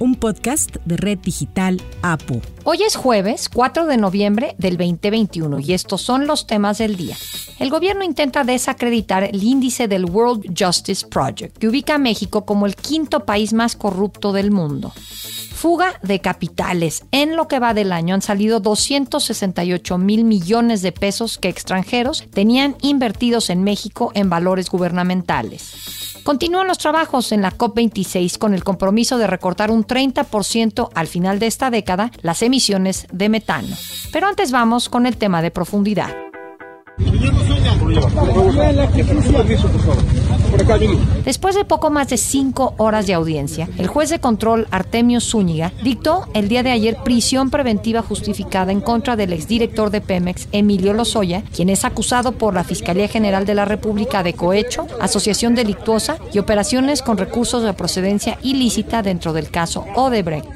un podcast de Red Digital APU. Hoy es jueves 4 de noviembre del 2021 y estos son los temas del día. El gobierno intenta desacreditar el índice del World Justice Project, que ubica a México como el quinto país más corrupto del mundo. Fuga de capitales. En lo que va del año han salido 268 mil millones de pesos que extranjeros tenían invertidos en México en valores gubernamentales. Continúan los trabajos en la COP26 con el compromiso de recortar un 30% al final de esta década las emisiones de metano. Pero antes vamos con el tema de profundidad. Después de poco más de cinco horas de audiencia, el juez de control Artemio Zúñiga dictó el día de ayer prisión preventiva justificada en contra del exdirector de Pemex, Emilio Lozoya, quien es acusado por la Fiscalía General de la República de cohecho, asociación delictuosa y operaciones con recursos de procedencia ilícita dentro del caso Odebrecht.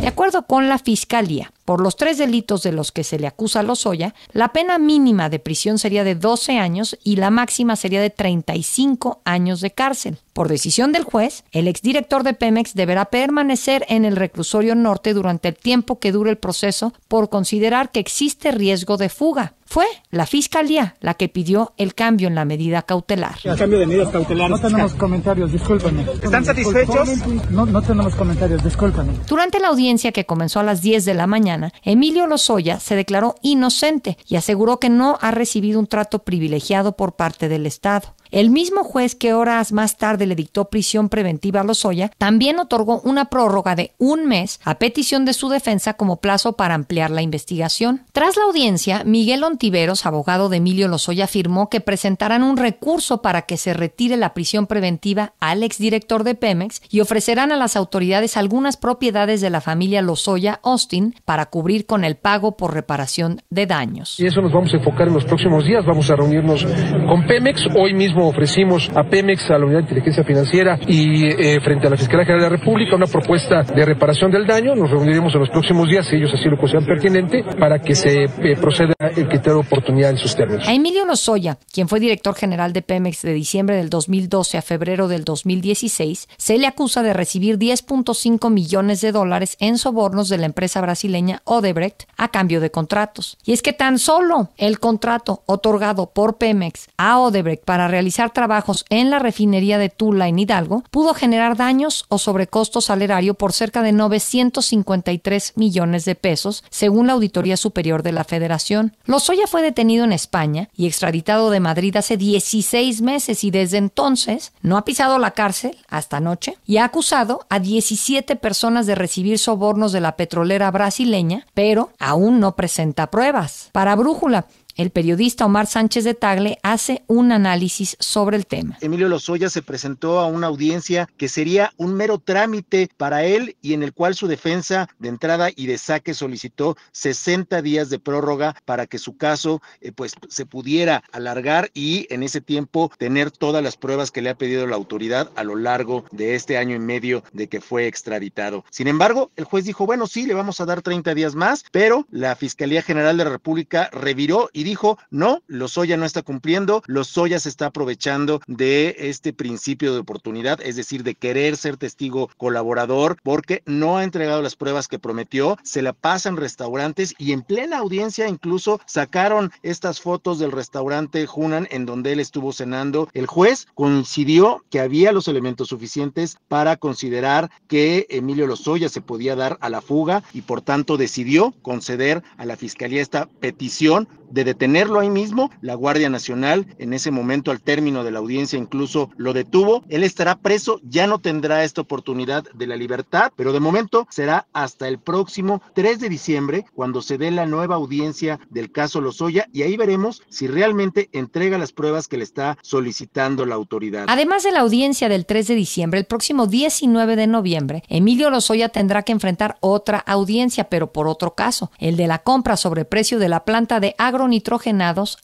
De acuerdo con la Fiscalía, por los tres delitos de los que se le acusa a Lozoya, la pena mínima de prisión sería de 12 años y la máxima sería de 35 años de cárcel. Por decisión del juez, el exdirector de Pemex deberá permanecer en el reclusorio norte durante el tiempo que dure el proceso por considerar que existe riesgo de fuga. Fue la fiscalía la que pidió el cambio en la medida cautelar. El cambio de medidas cautelares. No tenemos comentarios, discúlpame. ¿Están satisfechos? No, no tenemos comentarios, discúlpame. Durante la audiencia que comenzó a las 10 de la mañana, Emilio Lozoya se declaró inocente y aseguró que no ha recibido un trato privilegiado por parte del Estado. El mismo juez que horas más tarde le dictó prisión preventiva a Lozoya también otorgó una prórroga de un mes a petición de su defensa como plazo para ampliar la investigación. Tras la audiencia, Miguel Ontiveros, abogado de Emilio Lozoya, afirmó que presentarán un recurso para que se retire la prisión preventiva al exdirector de Pemex y ofrecerán a las autoridades algunas propiedades de la familia Lozoya Austin para cubrir con el pago por reparación de daños. Y eso nos vamos a enfocar en los próximos días. Vamos a reunirnos con Pemex hoy mismo ofrecimos a Pemex, a la Unidad de Inteligencia Financiera y eh, frente a la Fiscalía General de la República una propuesta de reparación del daño. Nos reuniremos en los próximos días, si ellos así lo consideran pertinente, para que se eh, proceda el criterio de oportunidad en sus términos. A Emilio Lozoya, quien fue director general de Pemex de diciembre del 2012 a febrero del 2016, se le acusa de recibir 10.5 millones de dólares en sobornos de la empresa brasileña Odebrecht a cambio de contratos. Y es que tan solo el contrato otorgado por Pemex a Odebrecht para realizar realizar trabajos en la refinería de Tula en Hidalgo, pudo generar daños o sobrecosto salerario por cerca de 953 millones de pesos, según la Auditoría Superior de la Federación. Lozoya fue detenido en España y extraditado de Madrid hace 16 meses y desde entonces no ha pisado la cárcel hasta anoche y ha acusado a 17 personas de recibir sobornos de la petrolera brasileña, pero aún no presenta pruebas. Para Brújula, el periodista Omar Sánchez de Tagle hace un análisis sobre el tema. Emilio Lozoya se presentó a una audiencia que sería un mero trámite para él y en el cual su defensa de entrada y de saque solicitó 60 días de prórroga para que su caso eh, pues se pudiera alargar y en ese tiempo tener todas las pruebas que le ha pedido la autoridad a lo largo de este año y medio de que fue extraditado. Sin embargo, el juez dijo, bueno, sí, le vamos a dar 30 días más, pero la Fiscalía General de la República reviró y dijo, no, Lozoya no está cumpliendo, Lozoya se está aprovechando de este principio de oportunidad, es decir, de querer ser testigo colaborador, porque no ha entregado las pruebas que prometió, se la pasa en restaurantes y en plena audiencia incluso sacaron estas fotos del restaurante Hunan en donde él estuvo cenando. El juez coincidió que había los elementos suficientes para considerar que Emilio Lozoya se podía dar a la fuga y por tanto decidió conceder a la fiscalía esta petición de detenerlo ahí mismo. La Guardia Nacional en ese momento al término de la audiencia incluso lo detuvo. Él estará preso, ya no tendrá esta oportunidad de la libertad, pero de momento será hasta el próximo 3 de diciembre cuando se dé la nueva audiencia del caso Lozoya y ahí veremos si realmente entrega las pruebas que le está solicitando la autoridad. Además de la audiencia del 3 de diciembre, el próximo 19 de noviembre, Emilio Lozoya tendrá que enfrentar otra audiencia, pero por otro caso, el de la compra sobre precio de la planta de agro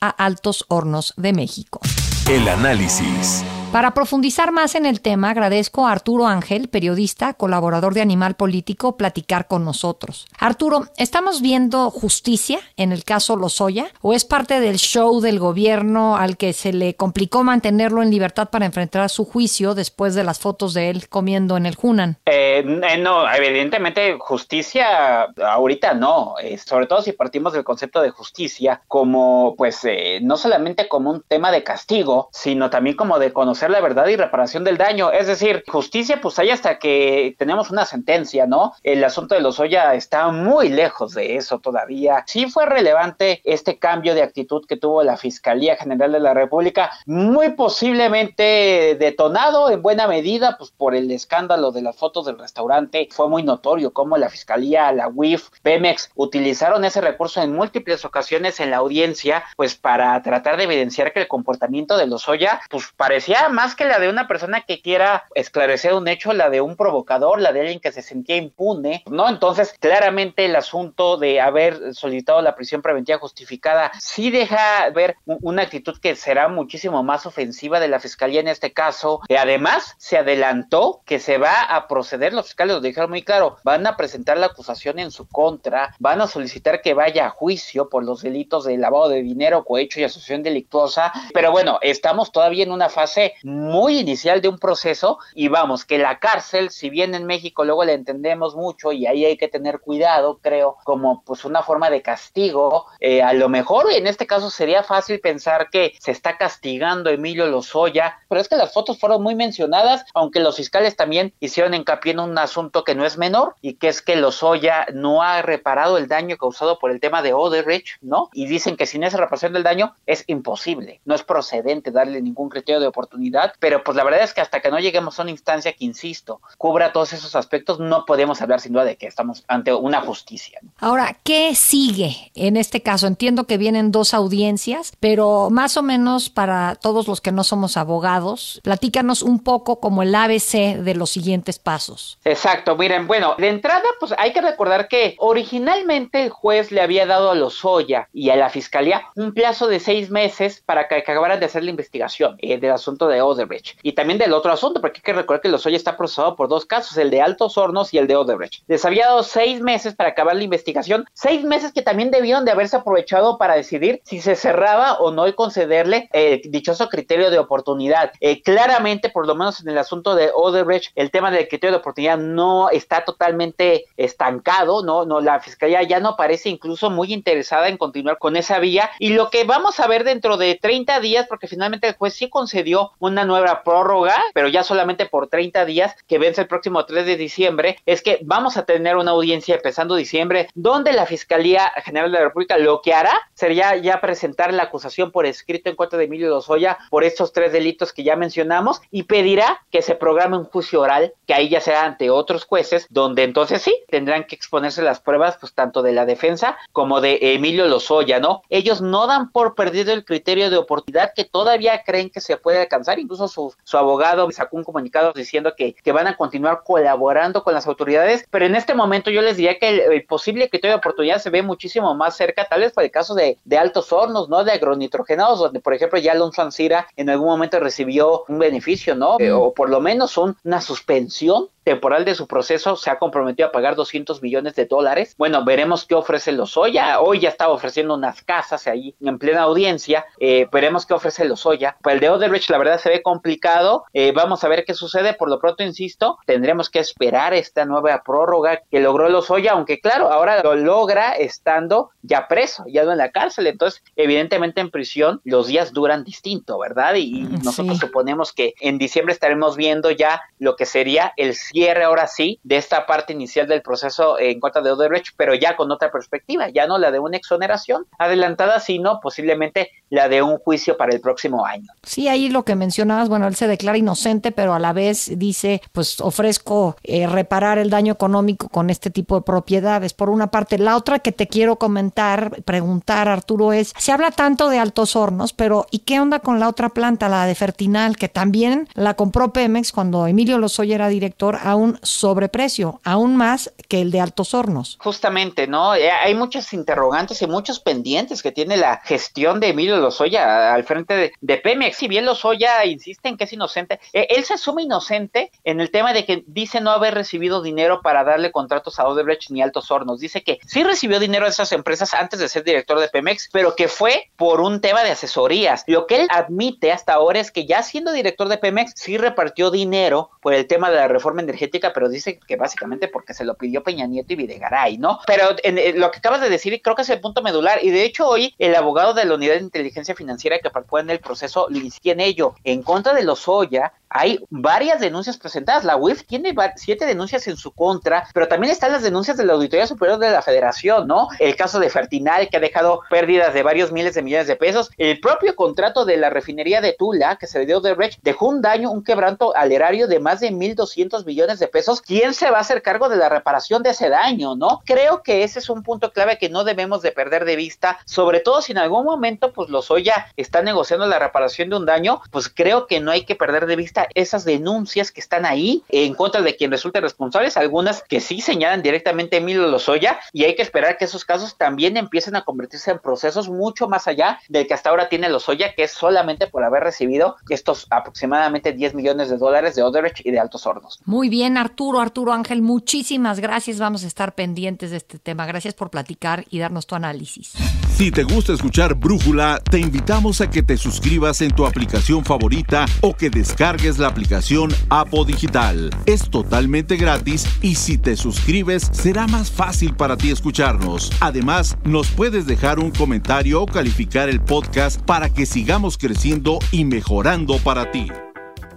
a Altos Hornos de México. El análisis. Para profundizar más en el tema, agradezco a Arturo Ángel, periodista, colaborador de Animal Político, platicar con nosotros. Arturo, ¿estamos viendo justicia en el caso Lozoya o es parte del show del gobierno al que se le complicó mantenerlo en libertad para enfrentar su juicio después de las fotos de él comiendo en el Hunan? Eh, eh, no, evidentemente justicia ahorita no, eh, sobre todo si partimos del concepto de justicia como pues no solamente como un tema de castigo, sino también como de conocer la verdad y reparación del daño. Es decir, justicia pues hay hasta que tenemos una sentencia, ¿no? El asunto de los Lozoya está muy lejos de eso todavía. Sí fue relevante este cambio de actitud que tuvo la Fiscalía General de la República, muy posiblemente detonado en buena medida pues por el escándalo de las fotos del restaurante. Fue muy notorio cómo la Fiscalía, la UIF, Pemex utilizaron ese recurso en múltiples ocasiones en la audiencia pues para tratar de evidenciar que el comportamiento de Lozoya pues parecía más que la de una persona que quiera esclarecer un hecho, la de un provocador, la de alguien que se sentía impune, ¿no? Entonces, claramente el asunto de haber solicitado la prisión preventiva justificada sí deja ver una actitud que será muchísimo más ofensiva de la fiscalía en este caso. Y además, se adelantó que se va a proceder, los fiscales lo dijeron muy claro, van a presentar la acusación en su contra, van a solicitar que vaya a juicio por los delitos de lavado de dinero, cohecho y asociación delictuosa. Pero bueno, estamos todavía en una fase muy inicial de un proceso y vamos, que la cárcel, si bien en México luego le entendemos mucho y ahí hay que tener cuidado, creo, como pues una forma de castigo, eh, a lo mejor en este caso sería fácil pensar que se está castigando a Emilio Lozoya, pero es que las fotos fueron muy mencionadas, aunque los fiscales también hicieron hincapié en un asunto que no es menor y que es que Lozoya no ha reparado el daño causado por el tema de Odebrecht, ¿no? Y dicen que sin esa reparación del daño es imposible, no es procedente darle ningún criterio de oportunidad, pero pues la verdad es que hasta que no lleguemos a una instancia que, insisto, cubra todos esos aspectos, no podemos hablar sin duda de que estamos ante una justicia. Ahora, ¿qué sigue en este caso? Entiendo que vienen dos audiencias, pero más o menos para todos los que no somos abogados, platícanos un poco como el ABC de los siguientes pasos. Exacto, miren, bueno, de entrada, pues hay que recordar que originalmente el juez le había dado a Lozoya y a la fiscalía un plazo de seis meses para que acabaran de hacer la investigación eh, del asunto de Odebrecht y también del otro asunto, porque hay que recordar que Lozoya está procesado por dos casos, el de Altos Hornos y el de Odebrecht. Les había dado seis meses para acabar la investigación, seis meses que también debieron de haberse aprovechado para decidir si se cerraba o no y concederle el dichoso criterio de oportunidad. Eh, claramente, por lo menos en el asunto de Odebrecht, el tema del criterio de oportunidad no está totalmente estancado, no, no, la fiscalía ya no parece incluso muy interesada en continuar con esa vía y lo que vamos a ver dentro de 30 días, porque finalmente el juez sí concedió una nueva prórroga, pero ya solamente por 30 días, que vence el próximo 3 de diciembre, es que vamos a tener una audiencia empezando diciembre, donde la Fiscalía General de la República lo que hará sería ya presentar la acusación por escrito en contra de Emilio Lozoya por estos tres delitos que ya mencionamos y pedirá que se programe un juicio oral, que ahí ya será ante otros jueces, donde entonces sí tendrán que exponerse las pruebas, pues tanto de la defensa como de Emilio Lozoya, ¿no? Ellos no dan por perdido el criterio de oportunidad que todavía creen que se puede alcanzar, incluso su, su abogado sacó un comunicado diciendo que, que, van a continuar colaborando con las autoridades, pero en este momento yo les diría que el, posible criterio de oportunidad se ve muchísimo más cerca, tal vez por el caso de, de altos hornos, ¿no? De agronitrogenados, donde por ejemplo ya Alonso Ancira en algún momento recibió un beneficio, ¿no? o por lo menos una suspensión temporal de su proceso se ha comprometido a pagar 200 millones de dólares. Bueno, veremos qué ofrece Lozoya. Hoy ya estaba ofreciendo unas casas ahí en plena audiencia. Eh, veremos qué ofrece Lozoya. Pues el de Odebrecht, la verdad, se ve complicado. Eh, vamos a ver qué sucede. Por lo pronto, insisto, tendremos que esperar esta nueva prórroga que logró Lozoya, aunque claro, ahora lo logra estando ya preso, ya no en la cárcel. Entonces, evidentemente en prisión los días duran distinto, ¿verdad? Y, nosotros suponemos que en diciembre estaremos viendo ya lo que sería el cierre ahora sí de esta parte inicial del proceso en contra de Odebrecht, pero ya con otra perspectiva, ya no la de una exoneración adelantada, sino posiblemente la de un juicio para el próximo año. Sí, ahí lo que mencionabas, bueno, él se declara inocente, pero a la vez dice, pues ofrezco eh, reparar el daño económico con este tipo de propiedades. Por una parte, la otra que te quiero comentar, preguntar, Arturo, es, se habla tanto de Altos Hornos, pero ¿y qué onda con la otra planta, la de Fertinal, que también la compró Pemex cuando Emilio Lozoya era director a un sobreprecio, aún más que el de Altos Hornos. Justamente, ¿no? Eh, hay muchos interrogantes y muchos pendientes que tiene la gestión de Emilio Lozoya al frente de, Pemex. Si bien Lozoya insiste en que es inocente, eh, él se asume inocente en el tema de que dice no haber recibido dinero para darle contratos a Odebrecht ni Altos Hornos. Dice que sí recibió dinero de esas empresas antes de ser director de Pemex, pero que fue por un tema de asesorías. Lo que él admite hasta ahora es que ya siendo director de Pemex sí repartió dinero por el tema de la reforma energética, pero dice que básicamente porque se lo pidió Peña Nieto y Videgaray, ¿no? Pero en, lo que acabas de decir creo que es el punto medular y de hecho hoy el abogado de la unidad de inteligencia financiera que participó en el proceso le insistía en ello. En contra de los Oya, hay varias denuncias presentadas. La UIF tiene siete denuncias en su contra, pero también están las denuncias de la Auditoría Superior de la Federación, ¿no? El caso de Fertinal, que ha dejado pérdidas de varios miles de millones de pesos. El propio contrato de la refinería de Tula, que se le dio de Rech, dejó un daño, un quebranto al erario de más de 1.200 millones de pesos. ¿Quién se va a hacer cargo de la reparación de ese daño, no? Creo que ese es un punto clave que no debemos de perder de vista, sobre todo si en algún momento, pues los Oya está negociando la reparación de un daño, pues creo que no hay que perder de vista esas denuncias que están ahí en contra de quien resulte responsables, algunas que sí señalan directamente a Emilio Lozoya y hay que esperar que esos casos también empiecen a convertirse en procesos mucho más allá del que hasta ahora tiene Lozoya, que es solamente por haber recibido estos aproximadamente 10 millones de dólares de Odebrecht y de Altos Hornos. Muy bien, Arturo, Arturo Ángel, muchísimas gracias. Vamos a estar pendientes de este tema. Gracias por platicar y darnos tu análisis. Si te gusta escuchar Brújula, te invitamos a que te suscribas en tu aplicación favorita o que descargues la aplicación Apo Digital. Es totalmente gratis y si te suscribes será más fácil para ti escucharnos. Además, nos puedes dejar un comentario o calificar el podcast para que sigamos creciendo y mejorando para ti.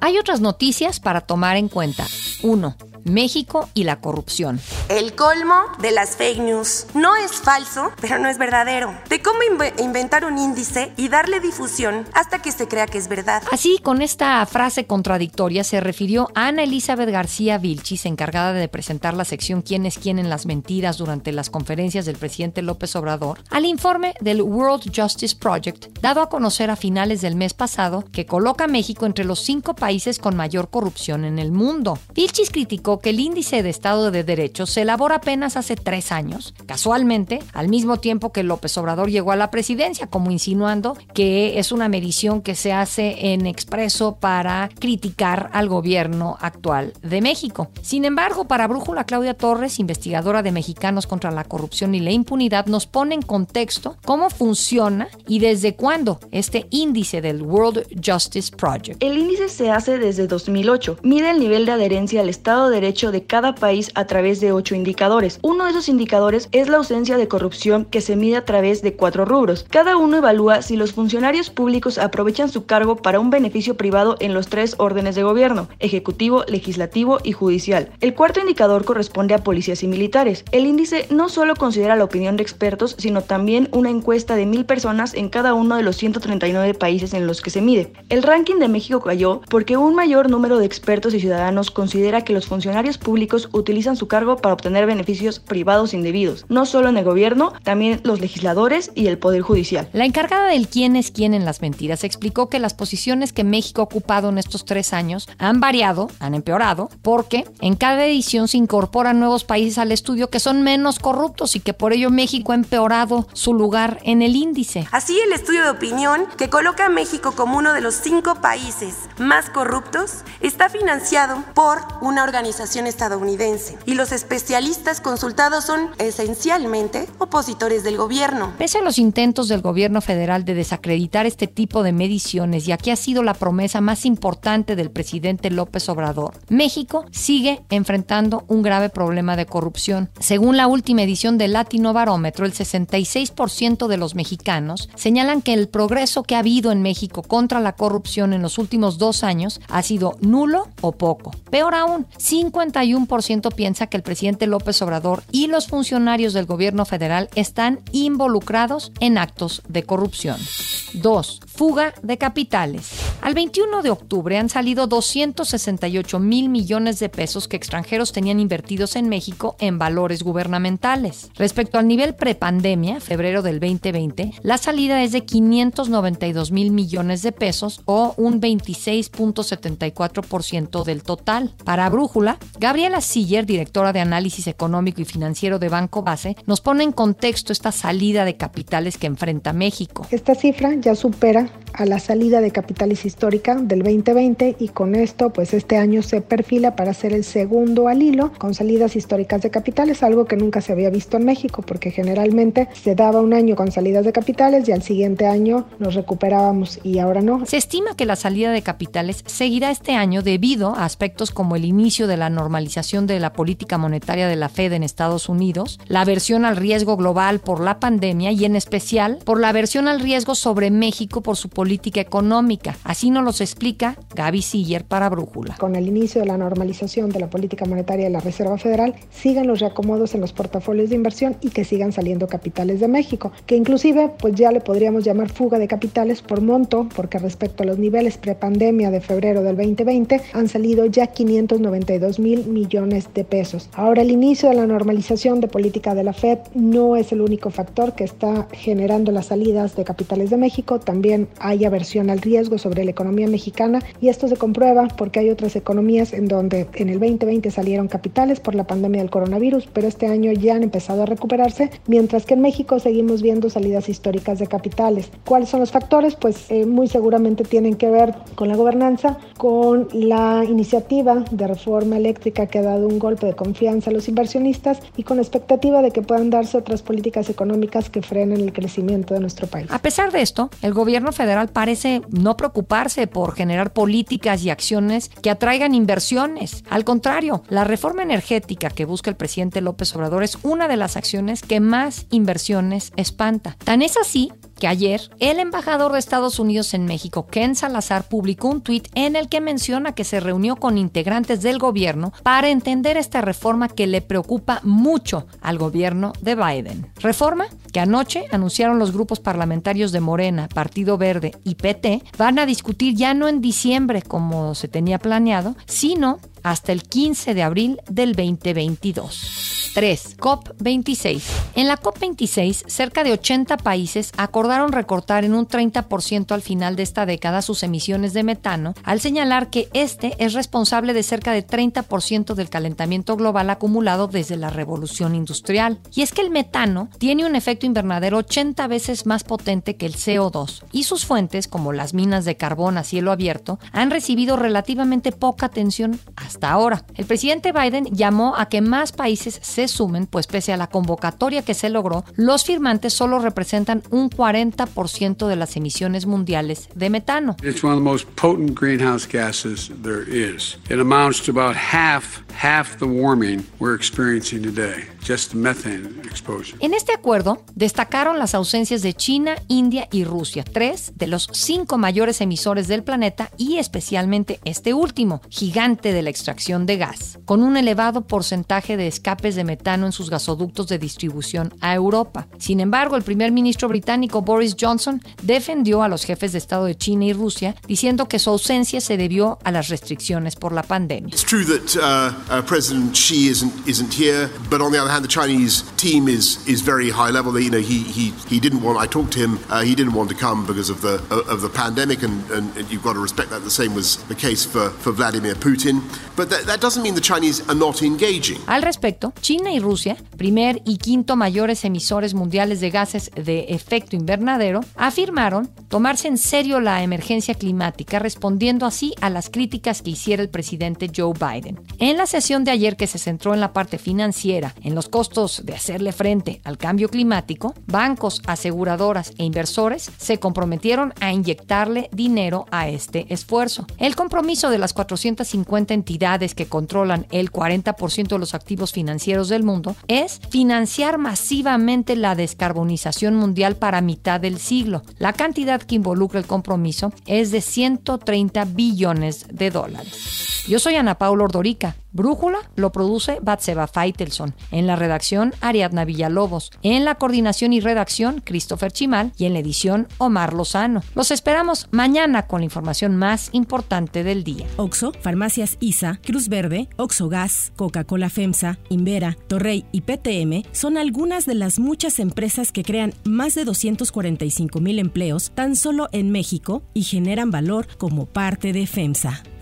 Hay otras noticias para tomar en cuenta. 1. México y la corrupción. El colmo de las fake news. No es falso, pero no es verdadero. De cómo inventar un índice y darle difusión hasta que se crea que es verdad. Así, con esta frase contradictoria, se refirió a Ana Elizabeth García Vilchis, encargada de presentar la sección ¿Quién es quién en las mentiras durante las conferencias del presidente López Obrador, al informe del World Justice Project, dado a conocer a finales del mes pasado, que coloca a México entre los cinco países con mayor corrupción en el mundo. Vilchis criticó que el índice de Estado de Derecho se elabora apenas hace tres años, casualmente, al mismo tiempo que López Obrador llegó a la presidencia, como insinuando que es una medición que se hace en expreso para criticar al gobierno actual de México. Sin embargo, para Brújula Claudia Torres, investigadora de Mexicanos contra la Corrupción y la Impunidad, nos pone en contexto cómo funciona y desde cuándo este índice del World Justice Project. El índice se hace desde 2008. Mide el nivel de adherencia al Estado de Derecho de cada país a través de ocho indicadores. Uno de esos indicadores es la ausencia de corrupción que se mide a través de cuatro rubros. Cada uno evalúa si los funcionarios públicos aprovechan su cargo para un beneficio privado en los tres órdenes de gobierno, ejecutivo, legislativo y judicial. El cuarto indicador corresponde a policías y militares. El índice no solo considera la opinión de expertos, sino también una encuesta de mil personas en cada uno de los 139 países en los que se mide. El ranking de México cayó porque un mayor número de expertos y ciudadanos considera que los funcionarios funcionarios públicos utilizan su cargo para obtener beneficios privados indebidos, no solo en el gobierno, también los legisladores y el Poder Judicial. La encargada del quién es quién en las mentiras explicó que las posiciones que México ha ocupado en estos tres años han variado, han empeorado, porque en cada edición se incorporan nuevos países al estudio que son menos corruptos y que por ello México ha empeorado su lugar en el índice. Así, el estudio de opinión que coloca a México como uno de los cinco países más corruptos está financiado por una organización estadounidense y los especialistas consultados son esencialmente opositores del gobierno. Pese a los intentos del gobierno federal de desacreditar este tipo de mediciones, y aquí ha sido la promesa más importante del presidente López Obrador, México sigue enfrentando un grave problema de corrupción. Según la última edición del Latino Barómetro, el 66% de los mexicanos señalan que el progreso que ha habido en México contra la corrupción en los últimos dos años ha sido nulo o poco. Peor aún, 51% piensa que el presidente López Obrador y los funcionarios del gobierno federal están involucrados en actos de corrupción. 2. Fuga de capitales. Al 21 de octubre han salido 268 mil millones de pesos que extranjeros tenían invertidos en México en valores gubernamentales. Respecto al nivel prepandemia, febrero del 2020, la salida es de 592 mil millones de pesos o un 26.74% del total. Para Brújula, Gabriela Siller, directora de análisis económico y financiero de Banco Base, nos pone en contexto esta salida de capitales que enfrenta México. Esta cifra ya supera a la salida de capitales histórica del 2020 y con esto pues este año se perfila para ser el segundo al hilo con salidas históricas de capitales, algo que nunca se había visto en México porque generalmente se daba un año con salidas de capitales y al siguiente año nos recuperábamos y ahora no. Se estima que la salida de capitales seguirá este año debido a aspectos como el inicio de la normalización de la política monetaria de la Fed en Estados Unidos, la aversión al riesgo global por la pandemia y en especial por la aversión al riesgo sobre México por su política económica. Así nos los explica Gaby Siller para Brújula. Con el inicio de la normalización de la política monetaria de la Reserva Federal, sigan los reacomodos en los portafolios de inversión y que sigan saliendo capitales de México, que inclusive pues ya le podríamos llamar fuga de capitales por monto, porque respecto a los niveles prepandemia de febrero del 2020 han salido ya 592 mil millones de pesos. Ahora el inicio de la normalización de política de la Fed no es el único factor que está generando las salidas de capitales de México, también hay aversión al riesgo sobre la economía mexicana y esto se comprueba porque hay otras economías en donde en el 2020 salieron capitales por la pandemia del coronavirus, pero este año ya han empezado a recuperarse, mientras que en México seguimos viendo salidas históricas de capitales. ¿Cuáles son los factores? Pues eh, muy seguramente tienen que ver con la gobernanza, con la iniciativa de reforma eléctrica que ha dado un golpe de confianza a los inversionistas y con la expectativa de que puedan darse otras políticas económicas que frenen el crecimiento de nuestro país. A pesar de esto, el gobierno federal parece no preocuparse por generar políticas y acciones que atraigan inversiones. Al contrario, la reforma energética que busca el presidente López Obrador es una de las acciones que más inversiones espanta. Tan es así que ayer el embajador de Estados Unidos en México, Ken Salazar, publicó un tuit en el que menciona que se reunió con integrantes del gobierno para entender esta reforma que le preocupa mucho al gobierno de Biden. Reforma que anoche anunciaron los grupos parlamentarios de Morena, Partido Verde y PT van a discutir ya no en diciembre como se tenía planeado, sino hasta el 15 de abril del 2022. 3. COP26. En la COP26, cerca de 80 países acordaron recortar en un 30% al final de esta década sus emisiones de metano, al señalar que este es responsable de cerca de 30% del calentamiento global acumulado desde la revolución industrial. Y es que el metano tiene un efecto invernadero 80 veces más potente que el CO2, y sus fuentes, como las minas de carbón a cielo abierto, han recibido relativamente poca atención hasta ahora. El presidente Biden llamó a que más países se sumen, pues pese a la convocatoria que se logró, los firmantes solo representan un 40% de las emisiones mundiales de metano. It's one of the most potent greenhouse gases there is. It amounts to about half half the warming we're experiencing today, just methane exposure. En este acuerdo destacaron las ausencias de China, India y Rusia, tres de los cinco mayores emisores del planeta y especialmente este último, gigante de la extracción de gas, con un elevado porcentaje de escapes de metano en sus gasoductos de distribución a Europa. Sin embargo, el primer ministro británico Boris Johnson defendió a los jefes de Estado de China y Rusia, diciendo que su ausencia se debió a las restricciones por la pandemia. Pandemic, and, and you've got to respect that. The same was the case for for Vladimir Putin. Al respecto, China y Rusia, primer y quinto mayores emisores mundiales de gases de efecto invernadero, afirmaron tomarse en serio la emergencia climática, respondiendo así a las críticas que hiciera el presidente Joe Biden. En la sesión de ayer que se centró en la parte financiera, en los costos de hacerle frente al cambio climático, bancos, aseguradoras e inversores se comprometieron a inyectarle dinero a este esfuerzo. El compromiso de las 450 que controlan el 40% de los activos financieros del mundo es financiar masivamente la descarbonización mundial para mitad del siglo. La cantidad que involucra el compromiso es de 130 billones de dólares. Yo soy Ana Paula Ordorica. Brújula lo produce Batseba Feitelson. En la redacción, Ariadna Villalobos. En la coordinación y redacción, Christopher Chimal. Y en la edición, Omar Lozano. Los esperamos mañana con la información más importante del día. Oxo, Farmacias ISA, Cruz Verde, Oxo Gas, Coca-Cola FEMSA, Invera, Torrey y PTM son algunas de las muchas empresas que crean más de 245 mil empleos tan solo en México y generan valor como parte de FEMSA.